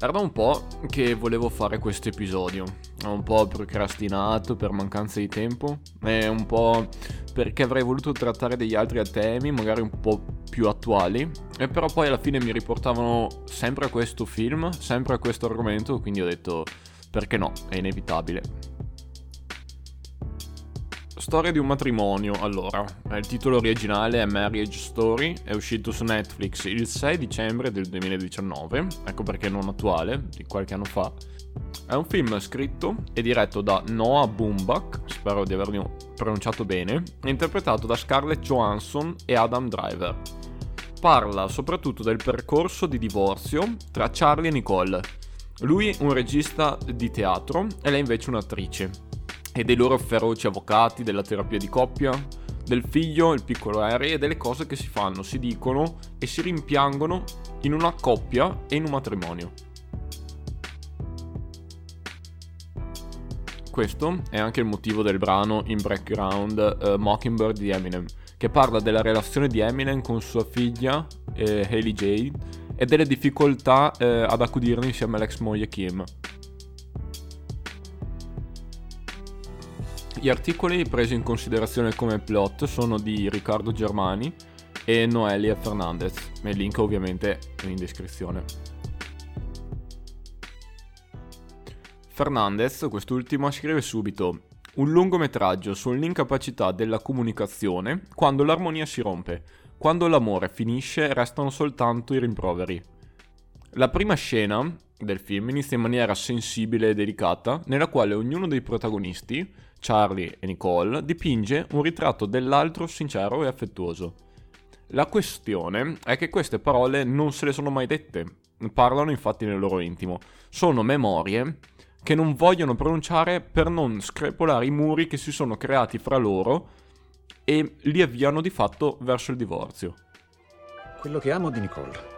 Era da un po' che volevo fare questo episodio. Ho un po' procrastinato per mancanza di tempo e un po' perché avrei voluto trattare degli altri temi, magari un po' più attuali. E però poi alla fine mi riportavano sempre a questo film, sempre a questo argomento, quindi ho detto perché no, è inevitabile. Storia di un matrimonio, allora, il titolo originale è Marriage Story, è uscito su Netflix il 6 dicembre del 2019, ecco perché non attuale, di qualche anno fa. È un film scritto e diretto da Noah Baumbach, spero di averlo pronunciato bene, e interpretato da Scarlett Johansson e Adam Driver. Parla soprattutto del percorso di divorzio tra Charlie e Nicole. Lui un regista di teatro e lei invece un'attrice e dei loro feroci avvocati, della terapia di coppia, del figlio, il piccolo Harry e delle cose che si fanno, si dicono e si rimpiangono in una coppia e in un matrimonio. Questo è anche il motivo del brano in background uh, Mockingbird di Eminem, che parla della relazione di Eminem con sua figlia eh, Haley Jade e delle difficoltà eh, ad accudirne insieme all'ex moglie Kim. Gli articoli presi in considerazione come plot sono di Riccardo Germani e Noelia Fernandez, il link ovviamente in descrizione. Fernandez, quest'ultimo, scrive subito un lungometraggio sull'incapacità della comunicazione quando l'armonia si rompe. Quando l'amore finisce restano soltanto i rimproveri. La prima scena del film inizia in maniera sensibile e delicata, nella quale ognuno dei protagonisti Charlie e Nicole, dipinge un ritratto dell'altro sincero e affettuoso. La questione è che queste parole non se le sono mai dette, parlano infatti nel loro intimo. Sono memorie che non vogliono pronunciare per non screpolare i muri che si sono creati fra loro e li avviano di fatto verso il divorzio. Quello che amo di Nicole.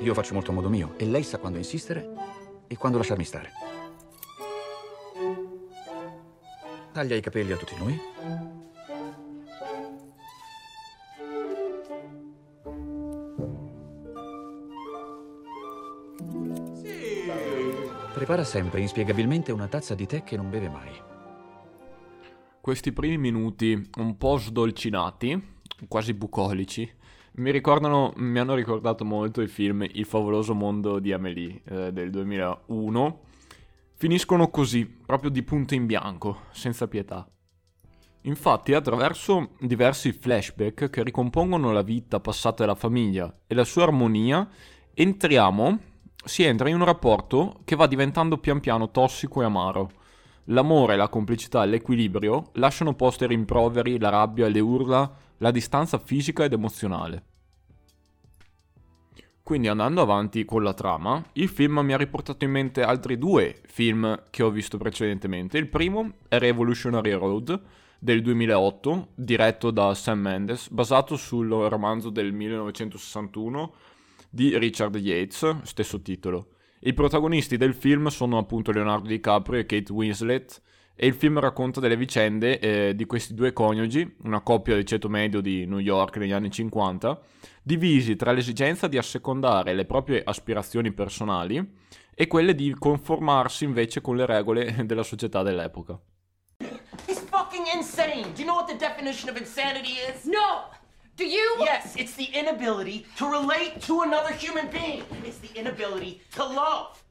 Io faccio molto a modo mio e lei sa quando insistere e quando lasciarmi stare. Taglia i capelli a tutti noi. Sì. Prepara sempre inspiegabilmente una tazza di tè che non beve mai. Questi primi minuti un po' sdolcinati, quasi bucolici, mi ricordano, mi hanno ricordato molto il film Il favoloso mondo di Amélie eh, del 2001 finiscono così, proprio di punto in bianco, senza pietà. Infatti, attraverso diversi flashback che ricompongono la vita passata della famiglia e la sua armonia, entriamo, si entra in un rapporto che va diventando pian piano tossico e amaro. L'amore, la complicità l'equilibrio lasciano posto ai rimproveri, la rabbia, le urla, la distanza fisica ed emozionale. Quindi andando avanti con la trama, il film mi ha riportato in mente altri due film che ho visto precedentemente. Il primo è Revolutionary Road del 2008, diretto da Sam Mendes, basato sul romanzo del 1961 di Richard Yates, stesso titolo. I protagonisti del film sono appunto Leonardo DiCaprio e Kate Winslet e il film racconta delle vicende eh, di questi due coniugi, una coppia del ceto medio di New York negli anni 50, divisi tra l'esigenza di assecondare le proprie aspirazioni personali e quelle di conformarsi invece con le regole della società dell'epoca. He's fucking insane! Do you know what the definition of insanity is? No! Do you? Yes, it's the inability to relate to another human being. It's the inability to love.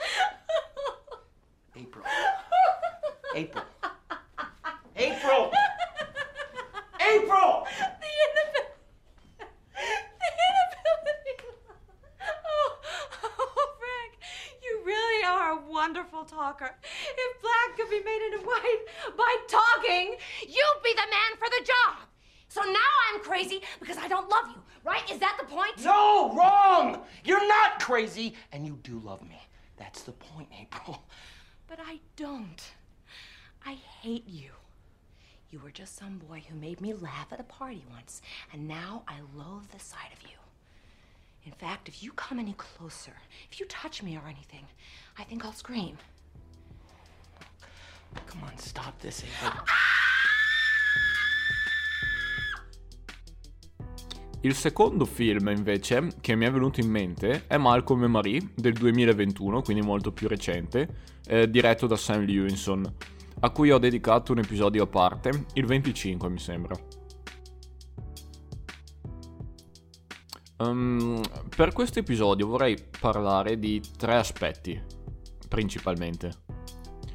April. April. April! April! The inability. The inability. Oh, oh, Frank, you really are a wonderful talker. If black could be made into white by talking, you'd be the man for the job. So now I'm crazy because I don't love you, right? Is that the point? No, wrong! You're not crazy, and you do love me. That's the point, April. But I don't. I hate you. You were just some boy who made me laugh at a party once, and now I loathe the sight of you. In fact, if you come any closer, if you touch me or anything, I think I'll scream. Come on, stop this, April. Ah! Il secondo film, invece, che mi è venuto in mente è Malcolm e Marie del 2021, quindi molto più recente, eh, diretto da Sam Lewinson, a cui ho dedicato un episodio a parte, il 25 mi sembra. Um, per questo episodio vorrei parlare di tre aspetti, principalmente.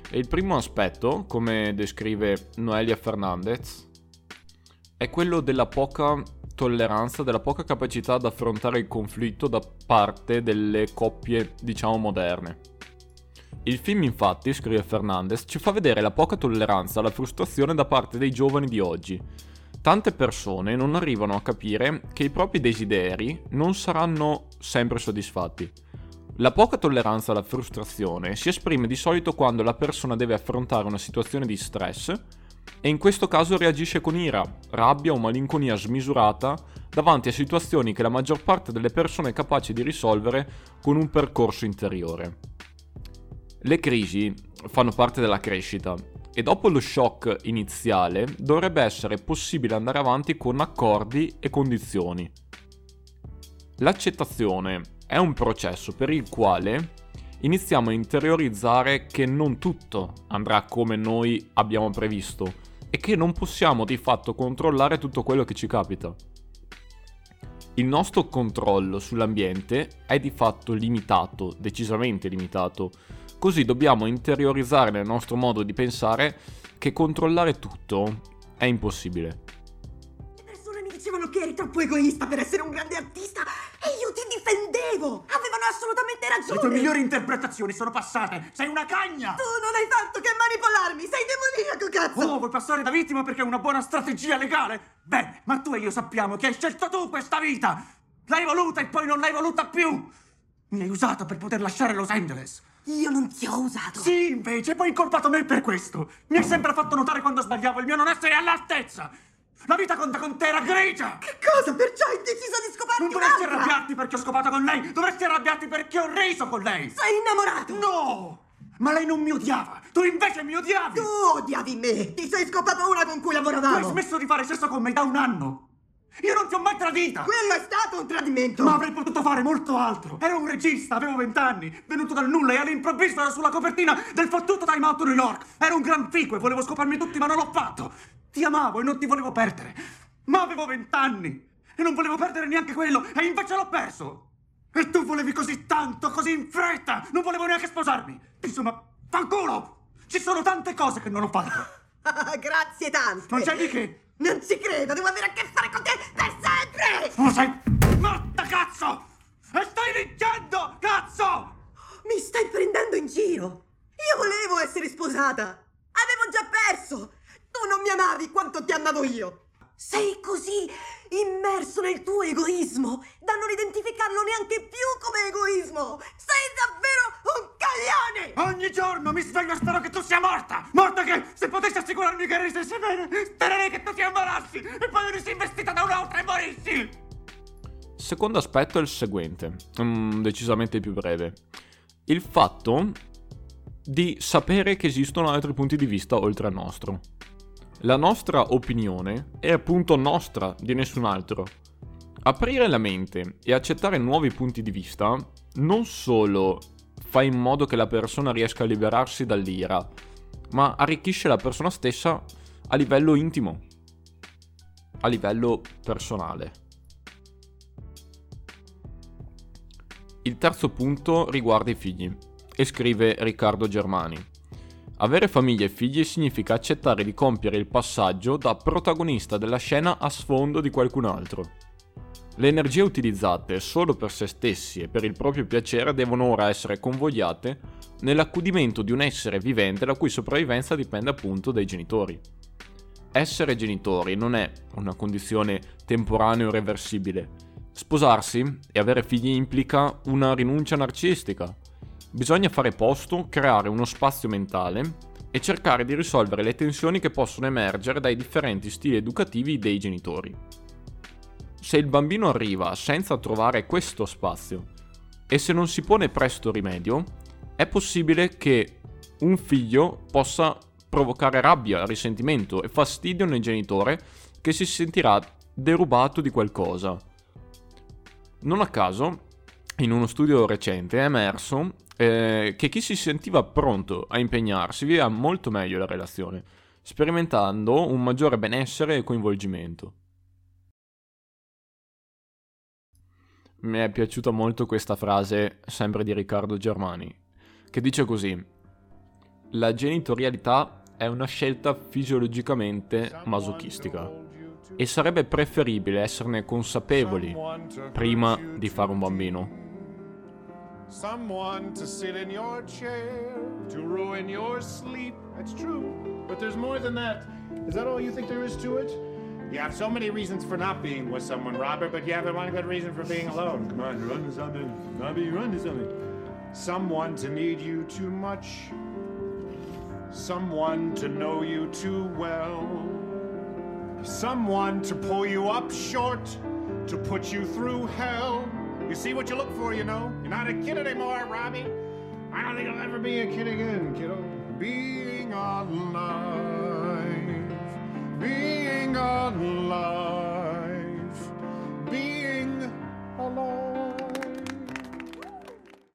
E il primo aspetto, come descrive Noelia Fernandez, è quello della poca tolleranza, della poca capacità ad affrontare il conflitto da parte delle coppie, diciamo, moderne. Il film infatti, scrive Fernandez, ci fa vedere la poca tolleranza alla frustrazione da parte dei giovani di oggi. Tante persone non arrivano a capire che i propri desideri non saranno sempre soddisfatti. La poca tolleranza alla frustrazione si esprime di solito quando la persona deve affrontare una situazione di stress e in questo caso reagisce con ira, rabbia o malinconia smisurata davanti a situazioni che la maggior parte delle persone è capace di risolvere con un percorso interiore. Le crisi fanno parte della crescita e dopo lo shock iniziale dovrebbe essere possibile andare avanti con accordi e condizioni. L'accettazione è un processo per il quale iniziamo a interiorizzare che non tutto andrà come noi abbiamo previsto e che non possiamo di fatto controllare tutto quello che ci capita. Il nostro controllo sull'ambiente è di fatto limitato, decisamente limitato, così dobbiamo interiorizzare nel nostro modo di pensare che controllare tutto è impossibile. Dicevano che eri troppo egoista per essere un grande artista e io ti difendevo! Avevano assolutamente ragione! Le tue migliori interpretazioni sono passate! Sei una cagna! Tu non hai fatto che manipolarmi! Sei demoniaco, cazzo! Oh, vuoi passare da vittima perché è una buona strategia legale? Bene, ma tu e io sappiamo che hai scelto tu questa vita! L'hai voluta e poi non l'hai voluta più! Mi hai usato per poter lasciare Los Angeles! Io non ti ho usato! Sì, invece, poi incolpato me per questo! Mi hai sempre fatto notare quando sbagliavo il mio non essere all'altezza! La vita conta con te era grigia! Che cosa? Perciò hai deciso di scoparti Non dovresti un'altra? arrabbiarti perché ho scopato con lei! Dovresti arrabbiarti perché ho riso con lei! Sei innamorato! No! Ma lei non mi odiava! Tu invece mi odiavi! Tu odiavi me! Ti sei scopato una con cui Tu hai lavoravamo! smesso di fare sesso con me da un anno! Io non ti ho mai tradita! Quello è stato un tradimento! Ma avrei potuto fare molto altro! Ero un regista, avevo vent'anni, venuto dal nulla e all'improvviso ero sulla copertina del fottuto Time Out New York! Ero un gran fico e volevo scoparmi tutti, ma non l'ho fatto! Ti amavo e non ti volevo perdere! Ma avevo vent'anni! E non volevo perdere neanche quello, e invece l'ho perso! E tu volevi così tanto, così in fretta! Non volevo neanche sposarmi! Insomma, fanculo! Ci sono tante cose che non ho fatto! Grazie tante! Non c'è di che! Non ci credo! Devo avere a che fare con te per sempre! Ma sei morta, cazzo! E stai vincendo, cazzo! Mi stai prendendo in giro! Io volevo essere sposata! Avevo già perso! Tu non mi amavi quanto ti amavo io! Sei così immerso nel tuo egoismo da non identificarlo neanche più come egoismo! Sei davvero un caglione! Ogni giorno mi sveglio e spero che tu sia morta! Morta che, se potessi assicurarmi che resessi bene, spererei che tu ti ammalassi e poi venissi investita da un'altra e morissi! Secondo aspetto è il seguente, mm, decisamente più breve. Il fatto di sapere che esistono altri punti di vista oltre al nostro. La nostra opinione è appunto nostra, di nessun altro. Aprire la mente e accettare nuovi punti di vista non solo fa in modo che la persona riesca a liberarsi dall'ira, ma arricchisce la persona stessa a livello intimo, a livello personale. Il terzo punto riguarda i figli e scrive Riccardo Germani. Avere famiglia e figli significa accettare di compiere il passaggio da protagonista della scena a sfondo di qualcun altro. Le energie utilizzate solo per se stessi e per il proprio piacere devono ora essere convogliate nell'accudimento di un essere vivente la cui sopravvivenza dipende appunto dai genitori. essere genitori non è una condizione temporanea o irreversibile. Sposarsi e avere figli implica una rinuncia narcistica. Bisogna fare posto, creare uno spazio mentale e cercare di risolvere le tensioni che possono emergere dai differenti stili educativi dei genitori. Se il bambino arriva senza trovare questo spazio e se non si pone presto rimedio, è possibile che un figlio possa provocare rabbia, risentimento e fastidio nel genitore che si sentirà derubato di qualcosa. Non a caso, in uno studio recente è emerso eh, che chi si sentiva pronto a impegnarsi viveva molto meglio la relazione, sperimentando un maggiore benessere e coinvolgimento. Mi è piaciuta molto questa frase, sempre di Riccardo Germani, che dice così: La genitorialità è una scelta fisiologicamente masochistica e sarebbe preferibile esserne consapevoli prima di fare un bambino. Someone to sit in your chair, to ruin your sleep. That's true. But there's more than that. Is that all you think there is to it? You have so many reasons for not being with someone, Robert, but you have one good reason for being alone. Come on, run to something. Bobby, run to something. Someone to need you too much. Someone to know you too well. Someone to pull you up short, to put you through hell. You see what you look for, you know? You're not a kid anymore, Robbie. I don't think I'll ever be a kid again, kiddo. Being alive. Being alive.